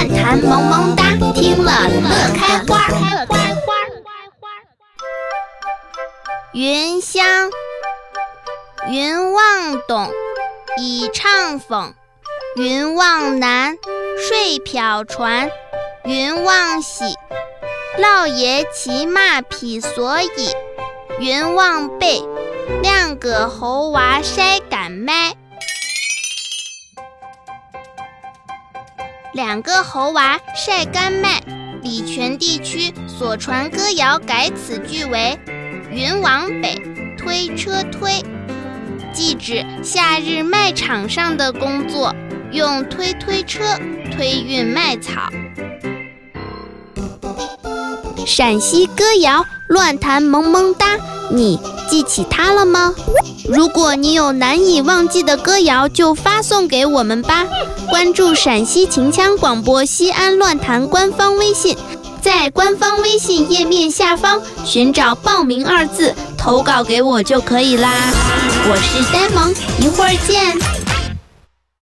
乱弹萌萌哒，听了乐开花。开花，开花云香，云望东，倚怅风；云望南，睡飘船；云望西，老爷骑马披蓑衣；云望北，两个猴娃晒两个猴娃晒干麦，礼泉地区所传歌谣改此句为“云往北，推车推”，即指夏日麦场上的工作，用推推车推运麦草。陕西歌谣乱弹萌萌哒，你记起它了吗？如果你有难以忘记的歌谣，就发送给我们吧。关注陕西秦腔广播西安论坛官方微信，在官方微信页面下方寻找“报名”二字，投稿给我就可以啦。我是呆萌，一会儿见。